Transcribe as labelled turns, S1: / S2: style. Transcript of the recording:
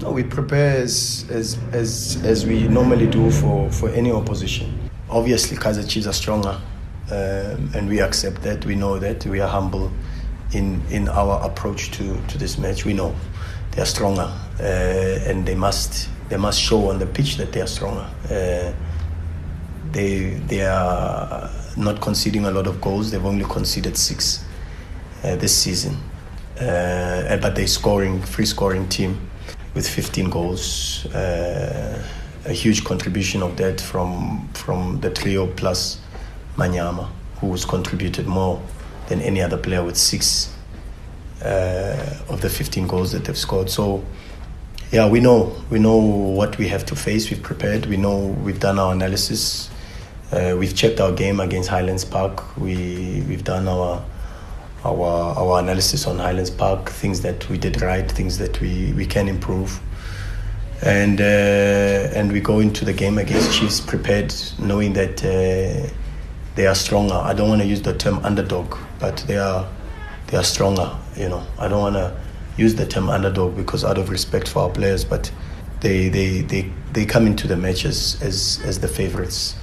S1: No, we prepare as, as, as, as we normally do for, for any opposition. Obviously, Kaizer Chiefs are stronger, um, and we accept that. We know that. We are humble in, in our approach to, to this match. We know they are stronger, uh, and they must, they must show on the pitch that they are stronger. Uh, they, they are not conceding a lot of goals. They've only conceded six uh, this season. Uh, but they're scoring, free scoring team with 15 goals. Uh, a huge contribution of that from from the trio plus Manyama, who's contributed more than any other player with six uh, of the 15 goals that they've scored. So, yeah, we know we know what we have to face. We've prepared. We know we've done our analysis. Uh, we've checked our game against Highlands Park. We we've done our our our analysis on Highlands Park, things that we did right, things that we, we can improve, and uh, and we go into the game against Chiefs prepared, knowing that uh, they are stronger. I don't want to use the term underdog, but they are they are stronger. You know, I don't want to use the term underdog because out of respect for our players, but they they they, they come into the matches as as the favorites.